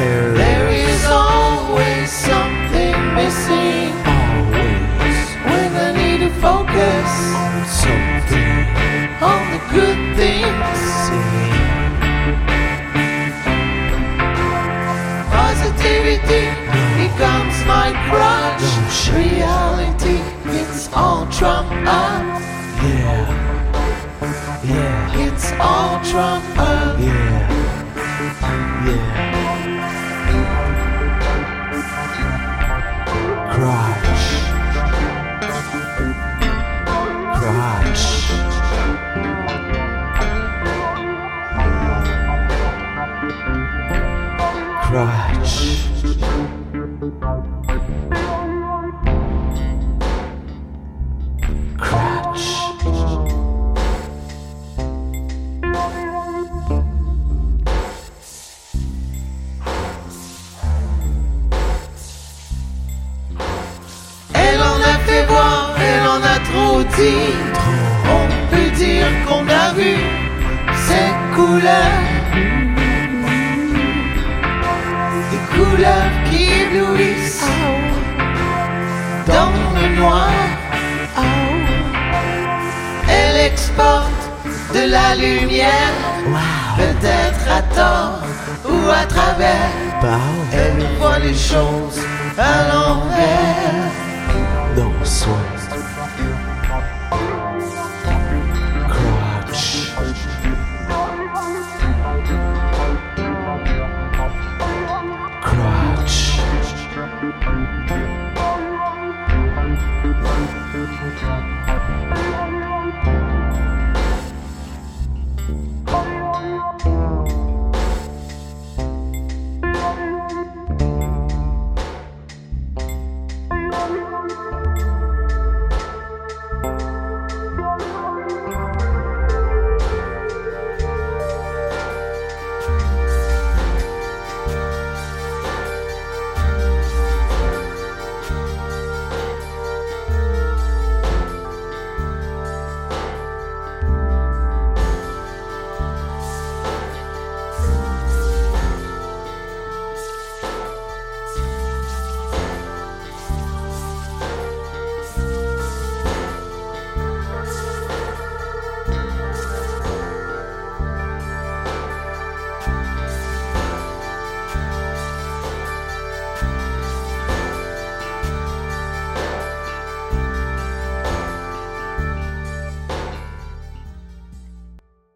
There is always something missing. Always. When I need to focus on something, on the good things. Positivity becomes my crutch. Reality, it's all trumped up. Elle en a fait voir, elle en a trop dit. On peut dire qu'on a vu ses couleurs. De la lumière, peut-être à tort ou à travers. Elle voit les choses à l'envers. Dans son